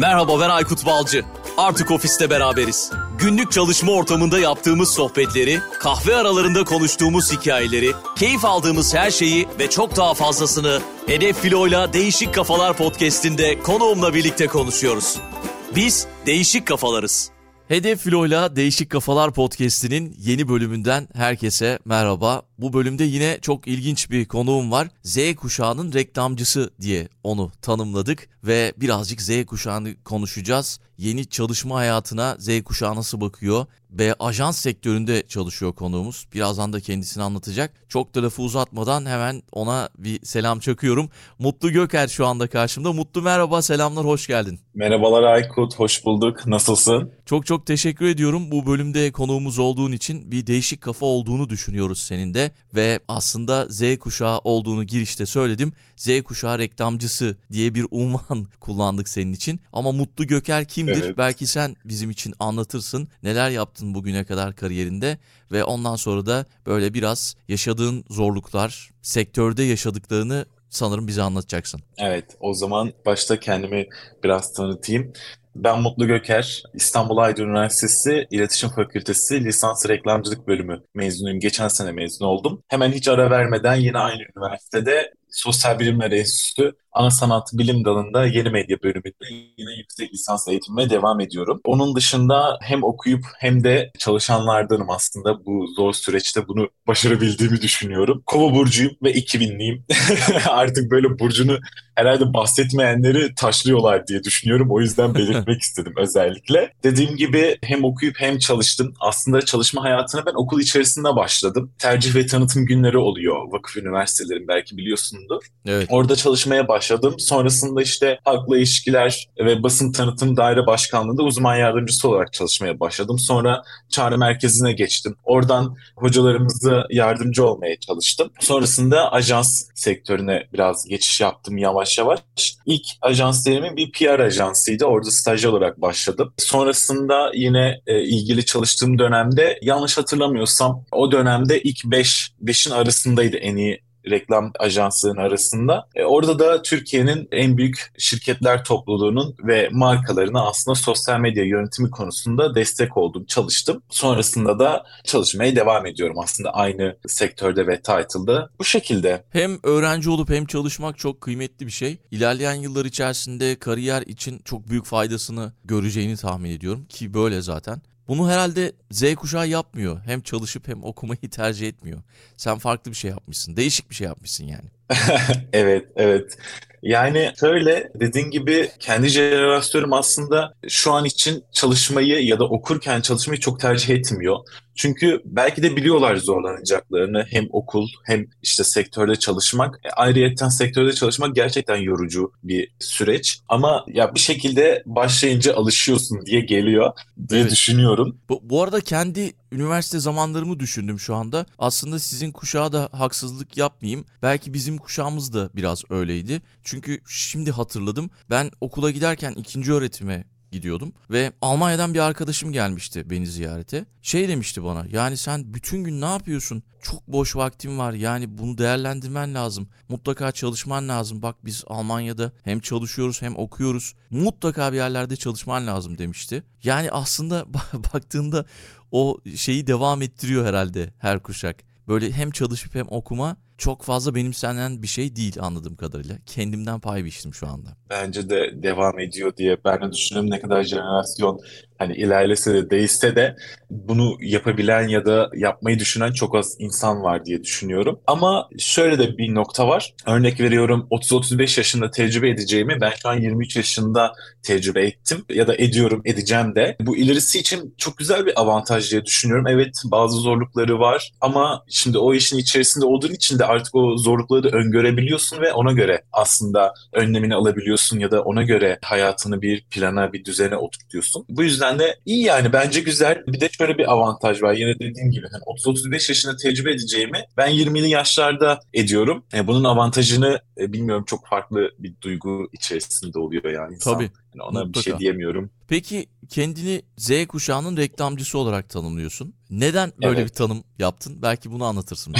Merhaba ben Aykut Balcı. Artık ofiste beraberiz. Günlük çalışma ortamında yaptığımız sohbetleri, kahve aralarında konuştuğumuz hikayeleri, keyif aldığımız her şeyi ve çok daha fazlasını Hedef Filo'yla Değişik Kafalar podcast'inde konuğumla birlikte konuşuyoruz. Biz değişik kafalarız. Hedef Filo'yla Değişik Kafalar podcast'inin yeni bölümünden herkese merhaba. Bu bölümde yine çok ilginç bir konuğum var. Z kuşağının reklamcısı diye onu tanımladık ve birazcık Z kuşağını konuşacağız. Yeni çalışma hayatına Z kuşağı nasıl bakıyor ve ajans sektöründe çalışıyor konuğumuz. Birazdan da kendisini anlatacak. Çok da lafı uzatmadan hemen ona bir selam çakıyorum. Mutlu Göker şu anda karşımda. Mutlu merhaba, selamlar, hoş geldin. Merhabalar Aykut, hoş bulduk. Nasılsın? Çok çok teşekkür ediyorum. Bu bölümde konuğumuz olduğun için bir değişik kafa olduğunu düşünüyoruz senin de. Ve aslında Z kuşağı olduğunu girişte söyledim. Z kuşağı reklamcısı diye bir unvan kullandık senin için. Ama Mutlu Göker kimdir? Evet. Belki sen bizim için anlatırsın. Neler yaptın bugüne kadar kariyerinde ve ondan sonra da böyle biraz yaşadığın zorluklar, sektörde yaşadıklarını sanırım bize anlatacaksın. Evet, o zaman başta kendimi biraz tanıtayım. Ben Mutlu Göker, İstanbul Aydın Üniversitesi İletişim Fakültesi Lisans Reklamcılık Bölümü mezunuyum. Geçen sene mezun oldum. Hemen hiç ara vermeden yine aynı üniversitede Sosyal Bilimler Enstitüsü Ana Sanat Bilim Dalı'nda Yeni Medya bölümünde yine yüksek lisans eğitimime devam ediyorum. Onun dışında hem okuyup hem de çalışanlardanım aslında bu zor süreçte bunu başarabildiğimi düşünüyorum. Kova burcuyum ve 2000'liyim. Artık böyle burcunu herhalde bahsetmeyenleri taşlıyorlar diye düşünüyorum. O yüzden belirtmek istedim özellikle. Dediğim gibi hem okuyup hem çalıştım. Aslında çalışma hayatına ben okul içerisinde başladım. Tercih ve tanıtım günleri oluyor vakıf üniversitelerin belki biliyorsundur. Evet. Orada çalışmaya başladım. Sonrasında işte halkla ilişkiler ve basın tanıtım daire başkanlığında uzman yardımcısı olarak çalışmaya başladım. Sonra çağrı merkezine geçtim. Oradan hocalarımıza yardımcı olmaya çalıştım. Sonrasında ajans sektörüne biraz geçiş yaptım yavaş yavaş. İlk ajans dönemi bir PR ajansıydı. Orada stajyer olarak başladım. Sonrasında yine e, ilgili çalıştığım dönemde yanlış hatırlamıyorsam o dönemde ilk 5 5'in arasındaydı en iyi reklam ajanslarının arasında. E, orada da Türkiye'nin en büyük şirketler topluluğunun ve markalarına aslında sosyal medya yönetimi konusunda destek oldum, çalıştım. Sonrasında da çalışmaya devam ediyorum aslında aynı sektörde ve title'da. Bu şekilde. Hem öğrenci olup hem çalışmak çok kıymetli bir şey. İlerleyen yıllar içerisinde kariyer için çok büyük faydasını göreceğini tahmin ediyorum ki böyle zaten. Bunu herhalde Z kuşağı yapmıyor. Hem çalışıp hem okumayı tercih etmiyor. Sen farklı bir şey yapmışsın. Değişik bir şey yapmışsın yani. Evet, evet. Yani şöyle dediğin gibi kendi jenerasyonum aslında şu an için çalışmayı ya da okurken çalışmayı çok tercih etmiyor. Çünkü belki de biliyorlar zorlanacaklarını hem okul hem işte sektörde çalışmak. E, ayrıyeten sektörde çalışmak gerçekten yorucu bir süreç. Ama ya bir şekilde başlayınca alışıyorsun diye geliyor diye Evet. düşünüyorum. Bu, bu arada kendi üniversite zamanlarımı düşündüm şu anda. Aslında sizin kuşağa da haksızlık yapmayayım. Belki bizim kuşağımız da biraz öyleydi. Çünkü şimdi hatırladım. Ben okula giderken ikinci öğretime gidiyordum ve Almanya'dan bir arkadaşım gelmişti beni ziyarete. Şey demişti bana yani sen bütün gün ne yapıyorsun? Çok boş vaktin var yani bunu değerlendirmen lazım. Mutlaka çalışman lazım. Bak biz Almanya'da hem çalışıyoruz hem okuyoruz. Mutlaka bir yerlerde çalışman lazım demişti. Yani aslında baktığında o şeyi devam ettiriyor herhalde her kuşak. Böyle hem çalışıp hem okuma çok fazla benimsenen bir şey değil anladığım kadarıyla. Kendimden pay biçtim şu anda. Bence de devam ediyor diye ben de düşünüyorum ne kadar jenerasyon hani ilerlese de değişse de bunu yapabilen ya da yapmayı düşünen çok az insan var diye düşünüyorum. Ama şöyle de bir nokta var. Örnek veriyorum 30-35 yaşında tecrübe edeceğimi ben şu an 23 yaşında tecrübe ettim ya da ediyorum edeceğim de. Bu ilerisi için çok güzel bir avantaj diye düşünüyorum. Evet bazı zorlukları var ama şimdi o işin içerisinde olduğun için de artık o zorlukları da öngörebiliyorsun ve ona göre aslında önlemini alabiliyorsun ya da ona göre hayatını bir plana, bir düzene oturtuyorsun. Bu yüzden de iyi yani bence güzel. Bir de şöyle bir avantaj var. Yine dediğim gibi hani 30-35 yaşında tecrübe edeceğimi ben 20'li yaşlarda ediyorum. E, bunun avantajını e, bilmiyorum çok farklı bir duygu içerisinde oluyor yani insan. Tabii. Yani ona bir mutlaka. şey diyemiyorum. Peki kendini Z kuşağının reklamcısı olarak tanımlıyorsun. Neden böyle Evet. bir tanım yaptın? Belki bunu anlatırsın.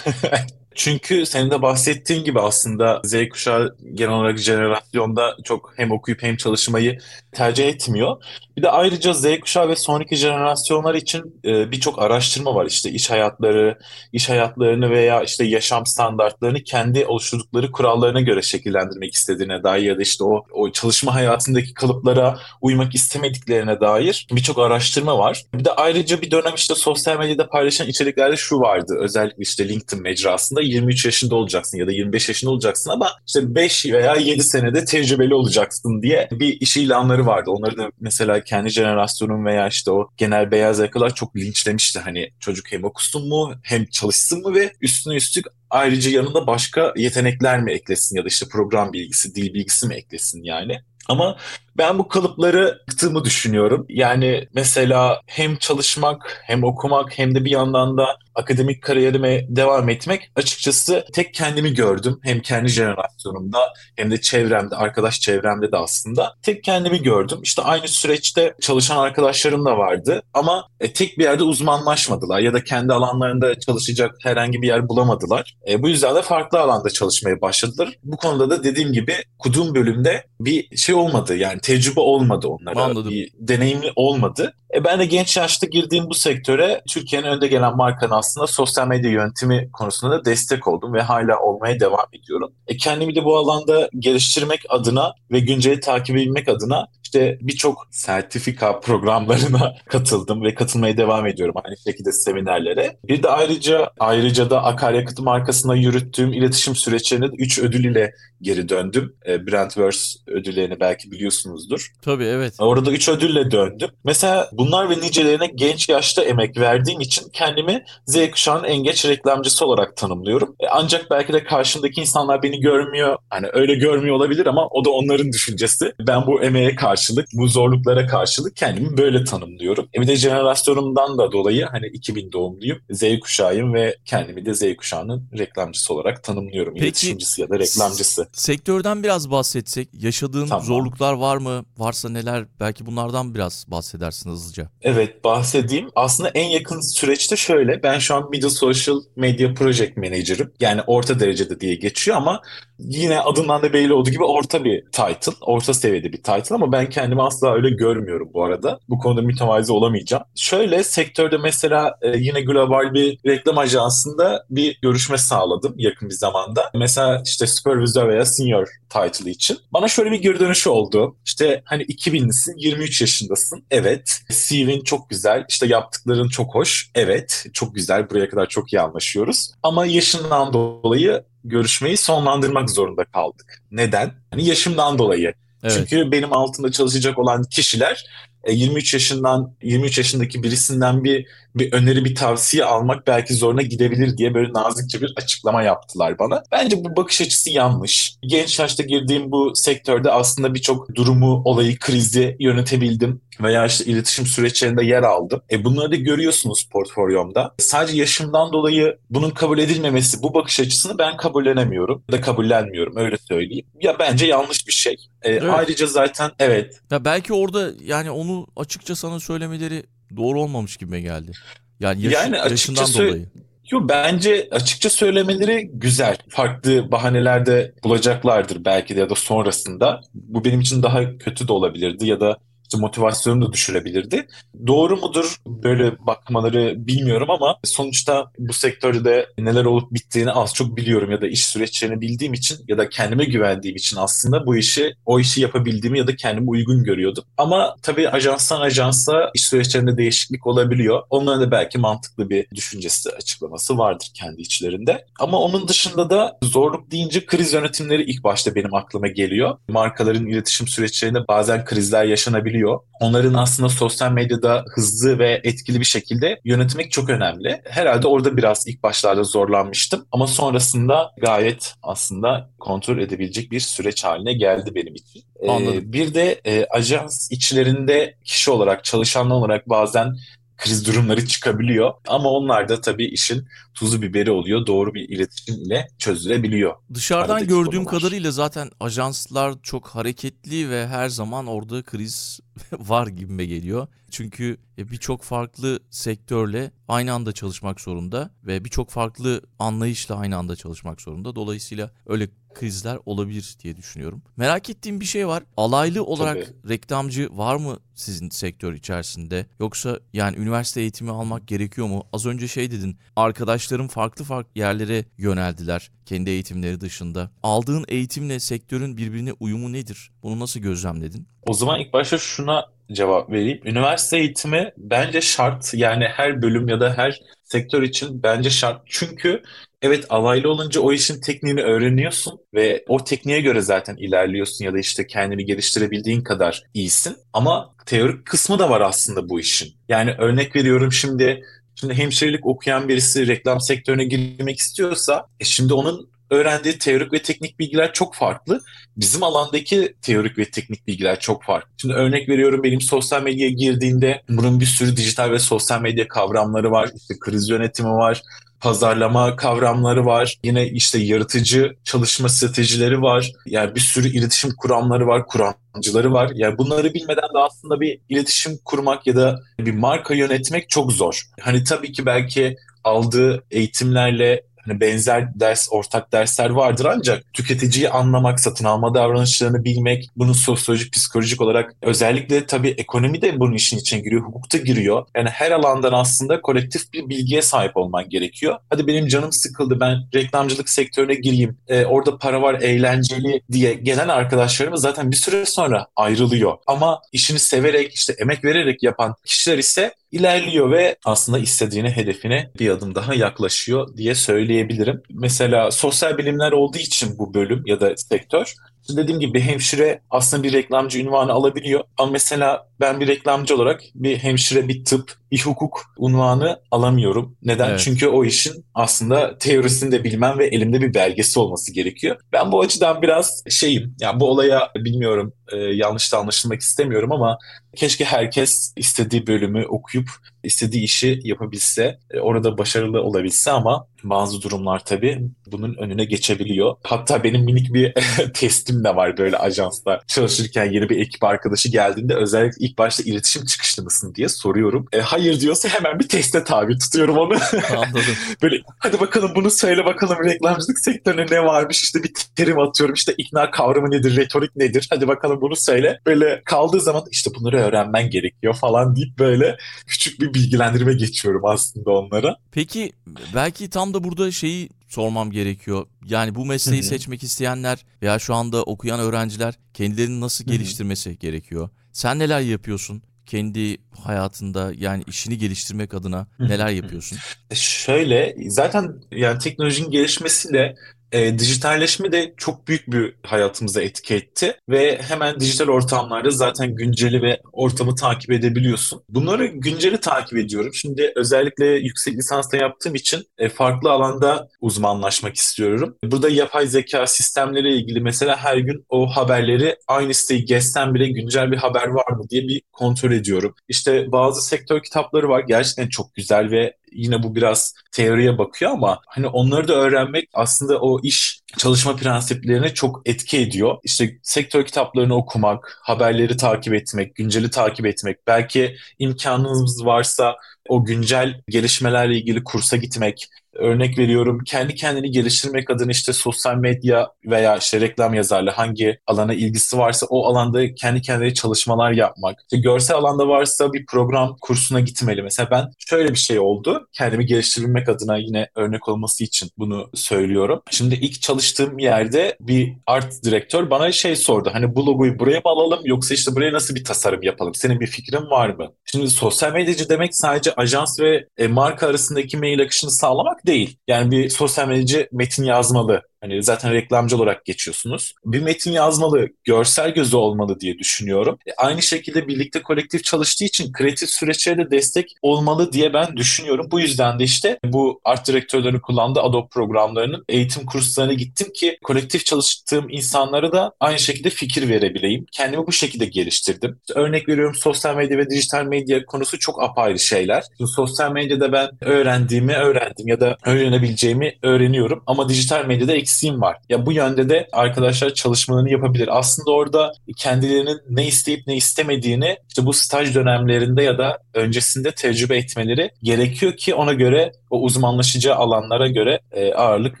Çünkü senin de bahsettiğin gibi aslında Z kuşağı genel olarak jenerasyonda çok hem okuyup hem çalışmayı tercih etmiyor. Bir de ayrıca Z kuşağı ve sonraki jenerasyonlar için e, birçok araştırma var. İşte iş hayatları, iş hayatlarını veya işte yaşam standartlarını kendi oluşturdukları kurallarına göre şekillendirmek istediğine dair ya da işte o, o çalışma hayatındaki kalıplara uymak istemediklerine dair birçok araştırma var. Bir de ayrıca bir dönem işte sosyal medyada paylaşan içeriklerde şu vardı. Özellikle işte LinkedIn mecrasında 23 yaşında olacaksın ya da 25 yaşında olacaksın ama işte 5 veya 7 senede tecrübeli olacaksın diye bir iş ilanları vardı. Onları da mesela kendi jenerasyonum veya işte o genel beyaz yakalar çok linçlemişti. Hani çocuk hem okusun mu hem çalışsın mı ve üstüne üstlük ayrıca yanında başka yetenekler mi eklesin ya da işte program bilgisi, dil bilgisi mi eklesin yani. Ama ben bu kalıpları yıktığımı düşünüyorum. Yani mesela hem çalışmak hem okumak hem de bir yandan da akademik kariyerime devam etmek açıkçası tek kendimi gördüm. Hem kendi jenerasyonumda hem de çevremde, arkadaş çevremde de aslında tek kendimi gördüm. İşte aynı süreçte çalışan arkadaşlarım da vardı ama e, tek bir yerde uzmanlaşmadılar ya da kendi alanlarında çalışacak herhangi bir yer bulamadılar. E, bu yüzden de farklı alanda çalışmaya başladılar. Bu konuda da dediğim gibi okuduğum bölümde bir şey olmadı. Yani tecrübe olmadı onlara. Anladım. Bir deneyimli olmadı. E ben de genç yaşta girdiğim bu sektöre Türkiye'nin önde gelen markanın aslında sosyal medya yönetimi konusunda da destek oldum ve hala olmaya devam ediyorum. E kendimi de bu alanda geliştirmek adına ve günceli takip edebilmek adına işte birçok sertifika programlarına katıldım ve katılmaya devam ediyorum aynı şekilde seminerlere. Bir de ayrıca ayrıca da akaryakıt markasına yürüttüğüm iletişim süreçlerine 3 ödül ile geri döndüm. E, Brandverse ödüllerini belki biliyorsunuzdur. Tabii evet. Orada 3 ödülle döndüm. Mesela bunlar ve nicelerine genç yaşta emek verdiğim için kendimi Z kuşağının en geç reklamcısı olarak tanımlıyorum. E, ancak belki de karşımdaki insanlar beni görmüyor. Hani öyle görmüyor olabilir ama o da onların düşüncesi. Ben bu emeğe karşılık, bu zorluklara karşılık kendimi böyle tanımlıyorum. E bir de jenerasyonumdan da dolayı hani 2000 doğumluyum. Z kuşağıyım ve kendimi de Z kuşağının reklamcısı olarak tanımlıyorum. Peki, İletişimcisi ya da reklamcısı. Sektörden biraz bahsetsek. Yaşadığın Tamam. zorluklar var mı? Varsa neler? Belki bunlardan biraz bahsedersin hızlıca. Evet bahsedeyim. Aslında en yakın süreçte şöyle. Ben şu an Middle Social Media Project Manager'ım. Yani orta derecede diye geçiyor ama yine adından da belli olduğu gibi orta bir title. Orta seviyede bir title ama ben kendimi asla öyle görmüyorum bu arada. Bu konuda mütevazi olamayacağım. Şöyle sektörde mesela e, yine global bir reklam ajansında bir görüşme sağladım yakın bir zamanda. Mesela işte supervisor veya senior title için. Bana şöyle bir geri dönüşü oldu. İşte hani 2000'lisin, 23 yaşındasın. Evet. CV'in çok güzel. İşte yaptıkların çok hoş. Evet. Çok güzel. Buraya kadar çok iyi anlaşıyoruz. Ama yaşından dolayı görüşmeyi sonlandırmak zorunda kaldık. Neden? Hani yaşımdan dolayı. Evet. Çünkü benim altında çalışacak olan kişiler 23 yaşından 23 yaşındaki birisinden bir bir öneri bir tavsiye almak belki zoruna gidebilir diye böyle nazikçe bir açıklama yaptılar bana. Bence bu bakış açısı yanlış. Genç yaşta girdiğim bu sektörde aslında birçok durumu, olayı, krizi yönetebildim veya işte iletişim süreçlerinde yer aldım. E bunları da görüyorsunuz portfolyomda. Sadece yaşımdan dolayı bunun kabul edilmemesi, bu bakış açısını ben kabullenemiyorum ya da kabullenmiyorum öyle söyleyeyim. Ya bence yanlış bir şey. E, Evet. Ayrıca zaten evet Ya belki orada yani onu açıkça sana söylemeleri doğru olmamış gibi geldi. Yani, yaş- Yani yaşından dolayı. Yo bence açıkça söylemeleri güzel. Farklı bahanelerde bulacaklardır belki de ya da sonrasında. Bu benim için daha kötü de olabilirdi ya da işte motivasyonum da düşürebilirdi. Doğru mudur böyle bakmaları bilmiyorum ama sonuçta bu sektörde de neler olup bittiğini az çok biliyorum ya da iş süreçlerini bildiğim için ya da kendime güvendiğim için aslında bu işi o işi yapabildiğimi ya da kendimi uygun görüyordum. Ama tabii ajanstan ajansa iş süreçlerinde değişiklik olabiliyor. Onların da belki mantıklı bir düşüncesi, açıklaması vardır kendi içlerinde. Ama onun dışında da zorluk deyince kriz yönetimleri ilk başta benim aklıma geliyor. Markaların iletişim süreçlerinde bazen krizler yaşanabiliyor. Onların aslında sosyal medyada hızlı ve etkili bir şekilde yönetmek çok önemli. Herhalde orada biraz ilk başlarda zorlanmıştım ama sonrasında gayet aslında kontrol edebilecek bir süreç haline geldi benim için. Ee, Anladım. bir de e, ajans içlerinde kişi olarak, çalışanlar olarak bazen kriz durumları çıkabiliyor. Ama onlar da tabii işin tuzu biberi oluyor. Doğru bir iletişim ile çözülebiliyor. Dışarıdan Aradaki gördüğüm konular. kadarıyla zaten ajanslar çok hareketli ve her zaman orada kriz var gibime geliyor. Çünkü e, birçok farklı sektörle aynı anda çalışmak zorunda ve birçok farklı anlayışla aynı anda çalışmak zorunda. Dolayısıyla öyle krizler olabilir diye düşünüyorum. Merak ettiğim bir şey var. Alaylı olarak Tabii. reklamcı var mı sizin sektör içerisinde? Yoksa yani üniversite eğitimi almak gerekiyor mu? Az önce şey dedin. Arkadaşlarım farklı farklı yerlere yöneldiler kendi eğitimleri dışında. Aldığın eğitimle sektörün birbirine uyumu nedir? Bunu nasıl gözlemledin? O zaman ilk başta şuna cevap vereyim. Üniversite eğitimi bence şart. Yani her bölüm ya da her sektör için bence şart. Çünkü evet alaylı olunca o işin tekniğini öğreniyorsun ve o tekniğe göre zaten ilerliyorsun ya da işte kendini geliştirebildiğin kadar iyisin. Ama teorik kısmı da var aslında bu işin. Yani örnek veriyorum şimdi Şimdi hemşirelik okuyan birisi reklam sektörüne girmek istiyorsa e şimdi onun öğrendiği teorik ve teknik bilgiler çok farklı. Bizim alandaki teorik ve teknik bilgiler çok farklı. Şimdi örnek veriyorum benim sosyal medyaya girdiğinde bunun bir sürü dijital ve sosyal medya kavramları var. İşte kriz yönetimi var, pazarlama kavramları var. Yine işte yaratıcı çalışma stratejileri var. Yani bir sürü iletişim kuramları var, kuramcıları var. Yani bunları bilmeden de aslında bir iletişim kurmak ya da bir marka yönetmek çok zor. Hani tabii ki belki aldığı eğitimlerle hani benzer ders, ortak dersler vardır ancak tüketiciyi anlamak, satın alma davranışlarını bilmek, bunun sosyolojik, psikolojik olarak özellikle tabii ekonomi de bunun işin içine giriyor, hukukta giriyor. Yani her alandan aslında kolektif bir bilgiye sahip olman gerekiyor. Hadi benim canım sıkıldı, ben reklamcılık sektörüne gireyim, e, orada para var, eğlenceli diye gelen arkadaşlarımız zaten bir süre sonra ayrılıyor. Ama işini severek, işte emek vererek yapan kişiler ise ilerliyor ve aslında istediğine, hedefine bir adım daha yaklaşıyor diye söyleyebilirim. Mesela sosyal bilimler olduğu için bu bölüm ya da sektör dediğim gibi hemşire aslında bir reklamcı ünvanı alabiliyor. Ama mesela ben bir reklamcı olarak bir hemşire, bir tıp, bir hukuk unvanı alamıyorum. Neden? Evet. Çünkü o işin aslında teorisini de bilmem ve elimde bir belgesi olması gerekiyor. Ben bu açıdan biraz şeyim, yani bu olaya bilmiyorum e, yanlış da anlaşılmak istemiyorum ama keşke herkes istediği bölümü okuyup istediği işi yapabilse, e, orada başarılı olabilse ama bazı durumlar tabii bunun önüne geçebiliyor. Hatta benim minik bir testim de var böyle ajansla çalışırken yeni bir ekip arkadaşı geldiğinde özellikle ilk başta iletişim çıkışlı mısın diye soruyorum. E, hayır diyorsa hemen bir teste tabi tutuyorum onu. Anladım. böyle hadi bakalım bunu söyle bakalım reklamcılık sektörüne ne varmış işte bir terim atıyorum işte ikna kavramı nedir, retorik nedir hadi bakalım bunu söyle. Böyle kaldığı zaman işte bunları öğrenmen gerekiyor falan deyip böyle küçük bir bilgilendirme geçiyorum aslında onlara. Peki belki tam da burada şeyi sormam gerekiyor. Yani bu mesleği Hı-hı. seçmek isteyenler veya şu anda okuyan öğrenciler kendilerini nasıl Hı-hı. geliştirmesi gerekiyor? Sen neler yapıyorsun? kendi hayatında yani işini geliştirmek adına neler yapıyorsun? Şöyle zaten yani teknolojinin gelişmesiyle e, dijitalleşme de çok büyük bir hayatımıza etki etti ve hemen dijital ortamlarda zaten günceli ve ortamı takip edebiliyorsun. Bunları günceli takip ediyorum. Şimdi özellikle yüksek lisansta yaptığım için e, farklı alanda uzmanlaşmak istiyorum. Burada yapay zeka sistemleri ilgili mesela her gün o haberleri aynı siteyi gezsem bile güncel bir haber var mı diye bir kontrol ediyorum. İşte bazı sektör kitapları var gerçekten çok güzel ve yine bu biraz teoriye bakıyor ama hani onları da öğrenmek aslında o iş çalışma prensiplerine çok etki ediyor. İşte sektör kitaplarını okumak, haberleri takip etmek, günceli takip etmek, belki imkanınız varsa o güncel gelişmelerle ilgili kursa gitmek, Örnek veriyorum kendi kendini geliştirmek adına işte sosyal medya veya işte reklam yazarlı hangi alana ilgisi varsa o alanda kendi kendine çalışmalar yapmak. İşte görsel alanda varsa bir program kursuna gitmeli. Mesela ben şöyle bir şey oldu. Kendimi geliştirmek adına yine örnek olması için bunu söylüyorum. Şimdi ilk çalıştığım yerde bir art direktör bana şey sordu. Hani bu logoyu buraya mı alalım yoksa işte buraya nasıl bir tasarım yapalım? Senin bir fikrin var mı? Şimdi sosyal medyacı demek sadece ajans ve e, marka arasındaki mail akışını sağlamak değil. Yani bir sosyal medyacı metin yazmalı, Hani zaten reklamcı olarak geçiyorsunuz. Bir metin yazmalı, görsel gözü olmalı diye düşünüyorum. E, aynı şekilde birlikte kolektif çalıştığı için kreatif süreçlere de destek olmalı diye ben düşünüyorum. Bu yüzden de işte bu art direktörlerini kullandığı Adobe programlarının eğitim kurslarına gittim ki kolektif çalıştığım insanlara da aynı şekilde fikir verebileyim. Kendimi bu şekilde geliştirdim. İşte örnek veriyorum sosyal medya ve dijital medya konusu çok apayrı şeyler. Şimdi sosyal medyada ben öğrendiğimi öğrendim ya da öğrenebileceğimi öğreniyorum ama dijital medyada eksik eksiğim var. Ya bu yönde de arkadaşlar çalışmalarını yapabilir. Aslında orada kendilerinin ne isteyip ne istemediğini işte bu staj dönemlerinde ya da öncesinde tecrübe etmeleri gerekiyor ki ona göre o uzmanlaşacağı alanlara göre e, ağırlık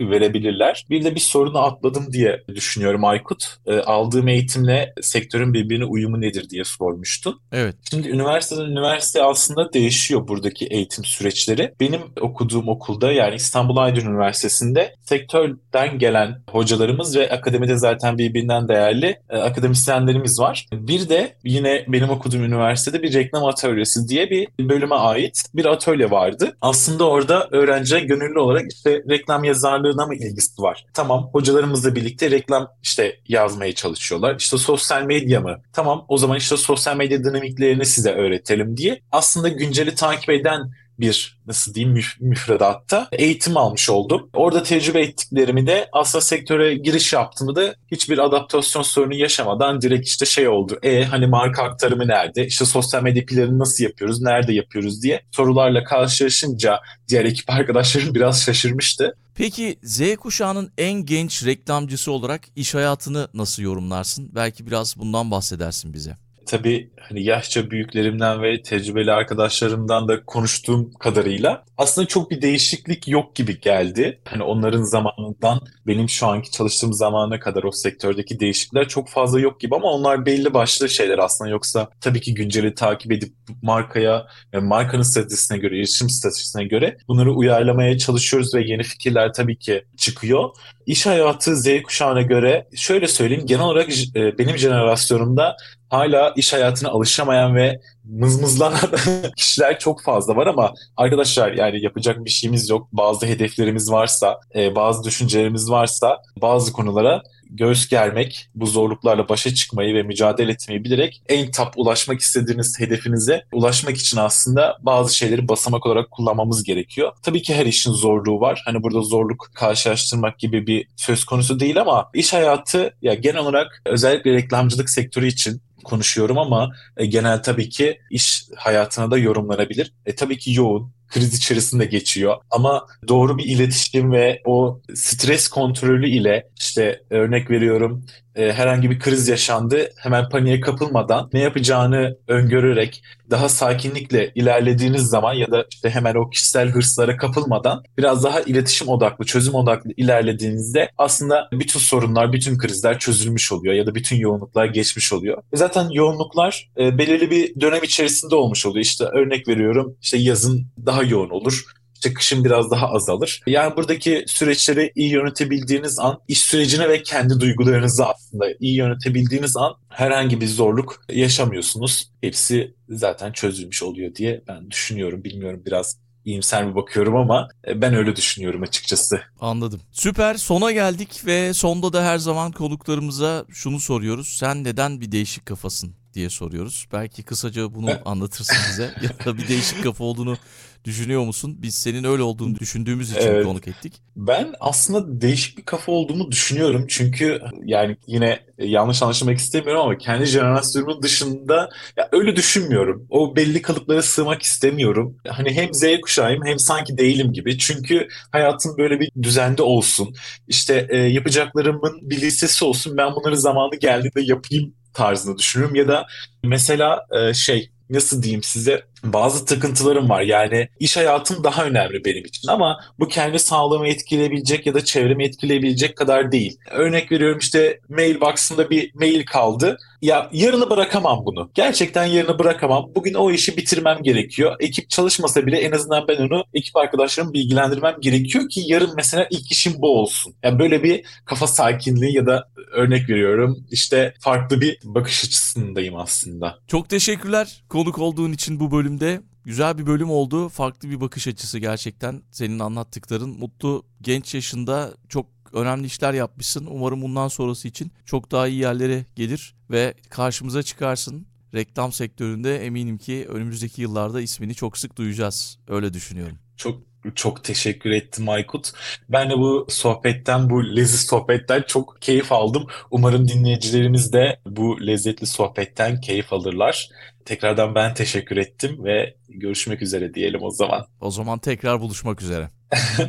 verebilirler. Bir de bir sorunu atladım diye düşünüyorum Aykut. E, aldığım eğitimle sektörün birbirine uyumu nedir diye sormuştun. Evet. Şimdi üniversiteden üniversite aslında değişiyor buradaki eğitim süreçleri. Benim okuduğum okulda yani İstanbul Aydın Üniversitesi'nde sektörden gelen hocalarımız ve akademide zaten birbirinden değerli e, akademisyenlerimiz var. Bir de yine benim okuduğum üniversitede bir reklam atölyesi diye bir bölüme ait bir atölye vardı. Aslında orada öğrenciye gönüllü olarak işte reklam yazarlığına mı ilgisi var? Tamam hocalarımızla birlikte reklam işte yazmaya çalışıyorlar. İşte sosyal medya mı? Tamam o zaman işte sosyal medya dinamiklerini size öğretelim diye. Aslında günceli takip eden bir nasıl diyeyim müf- müfredatta eğitim almış oldum. Orada tecrübe ettiklerimi de aslında sektöre giriş yaptığımda da hiçbir adaptasyon sorunu yaşamadan direkt işte şey oldu. E hani marka aktarımı nerede? İşte sosyal medya planını nasıl yapıyoruz? Nerede yapıyoruz diye sorularla karşılaşınca diğer ekip arkadaşlarım biraz şaşırmıştı. Peki Z kuşağının en genç reklamcısı olarak iş hayatını nasıl yorumlarsın? Belki biraz bundan bahsedersin bize. Tabii hani yaşça büyüklerimden ve tecrübeli arkadaşlarımdan da konuştuğum kadarıyla aslında çok bir değişiklik yok gibi geldi. Hani onların zamanından benim şu anki çalıştığım zamana kadar o sektördeki değişiklikler çok fazla yok gibi ama onlar belli başlı şeyler aslında. Yoksa tabii ki günceli takip edip markaya ve markanın stratejisine göre, iletişim stratejisine göre bunları uyarlamaya çalışıyoruz ve yeni fikirler tabii ki çıkıyor. İş hayatı Z kuşağına göre şöyle söyleyeyim genel olarak e, benim jenerasyonumda hala iş hayatına alışamayan ve mızmızlanan kişiler çok fazla var ama arkadaşlar yani yapacak bir şeyimiz yok. Bazı hedeflerimiz varsa, e, bazı düşüncelerimiz varsa bazı konulara göğüs germek, bu zorluklarla başa çıkmayı ve mücadele etmeyi bilerek en top ulaşmak istediğiniz hedefinize ulaşmak için aslında bazı şeyleri basamak olarak kullanmamız gerekiyor. Tabii ki her işin zorluğu var. Hani burada zorluk karşılaştırmak gibi bir söz konusu değil ama iş hayatı ya genel olarak özellikle reklamcılık sektörü için konuşuyorum ama e, genel tabii ki iş hayatına da yorumlanabilir. E, tabii ki yoğun, kriz içerisinde geçiyor. Ama doğru bir iletişim ve o stres kontrolü ile işte örnek veriyorum e, herhangi bir kriz yaşandı hemen paniğe kapılmadan ne yapacağını öngörerek daha sakinlikle ilerlediğiniz zaman ya da işte hemen o kişisel hırslara kapılmadan biraz daha iletişim odaklı, çözüm odaklı ilerlediğinizde aslında bütün sorunlar, bütün krizler çözülmüş oluyor ya da bütün yoğunluklar geçmiş oluyor. E zaten yoğunluklar e, belirli bir dönem içerisinde olmuş oluyor. İşte örnek veriyorum işte yazın daha yoğun olur. İşte kışın biraz daha azalır. Yani buradaki süreçleri iyi yönetebildiğiniz an iş sürecini ve kendi duygularınızı aslında iyi yönetebildiğiniz an herhangi bir zorluk yaşamıyorsunuz. Hepsi zaten çözülmüş oluyor diye ben düşünüyorum. Bilmiyorum biraz iyimser mi bakıyorum ama e, ben öyle düşünüyorum açıkçası. Anladım. Süper. Sona geldik ve sonda da her zaman konuklarımıza şunu soruyoruz. Sen neden bir değişik kafasın diye soruyoruz. Belki kısaca bunu anlatırsın bize ya da bir değişik kafa olduğunu düşünüyor musun? Biz senin öyle olduğunu düşündüğümüz için Evet. konuk ettik. Ben aslında değişik bir kafa olduğumu düşünüyorum. Çünkü yani yine yanlış anlaşılmak istemiyorum ama kendi jenerasyonumun dışında ya öyle düşünmüyorum. O belli kalıplara sığmak istemiyorum. Hani hem Z kuşağıyım hem sanki değilim gibi. Çünkü hayatım böyle bir düzende olsun. İşte e, yapacaklarımın bir listesi olsun. Ben bunları zamanı geldiğinde yapayım tarzında düşünüyorum. Ya da mesela e, şey nasıl diyeyim size bazı takıntılarım var. Yani iş hayatım daha önemli benim için ama bu kendi sağlığımı etkileyebilecek ya da çevremi etkileyebilecek kadar değil. Örnek veriyorum işte mailbox'ımda bir mail kaldı. Ya yarını bırakamam bunu. Gerçekten yarını bırakamam. Bugün o işi bitirmem gerekiyor. Ekip çalışmasa bile en azından ben onu ekip arkadaşlarımı bilgilendirmem gerekiyor ki yarın mesela ilk işim bu olsun. Yani böyle bir kafa sakinliği ya da örnek veriyorum işte farklı bir bakış açısındayım aslında. Çok teşekkürler konuk olduğun için bu bölümde. Güzel bir bölüm oldu. Farklı bir bakış açısı gerçekten. Senin anlattıkların. Mutlu genç yaşında çok önemli işler yapmışsın. Umarım bundan sonrası için çok daha iyi yerlere gelir ve karşımıza çıkarsın. Reklam sektöründe eminim ki önümüzdeki yıllarda ismini çok sık duyacağız. Öyle düşünüyorum. Çok çok teşekkür ettim Aykut. Ben de bu sohbetten, bu leziz sohbetten çok keyif aldım. Umarım dinleyicilerimiz de bu lezzetli sohbetten keyif alırlar. Tekrardan ben teşekkür ettim ve görüşmek üzere diyelim o zaman. O zaman tekrar buluşmak üzere.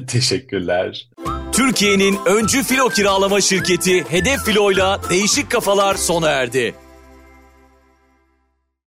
Teşekkürler. Türkiye'nin öncü filo kiralama şirketi Hedef Filo'yla Değişik Kafalar sona erdi.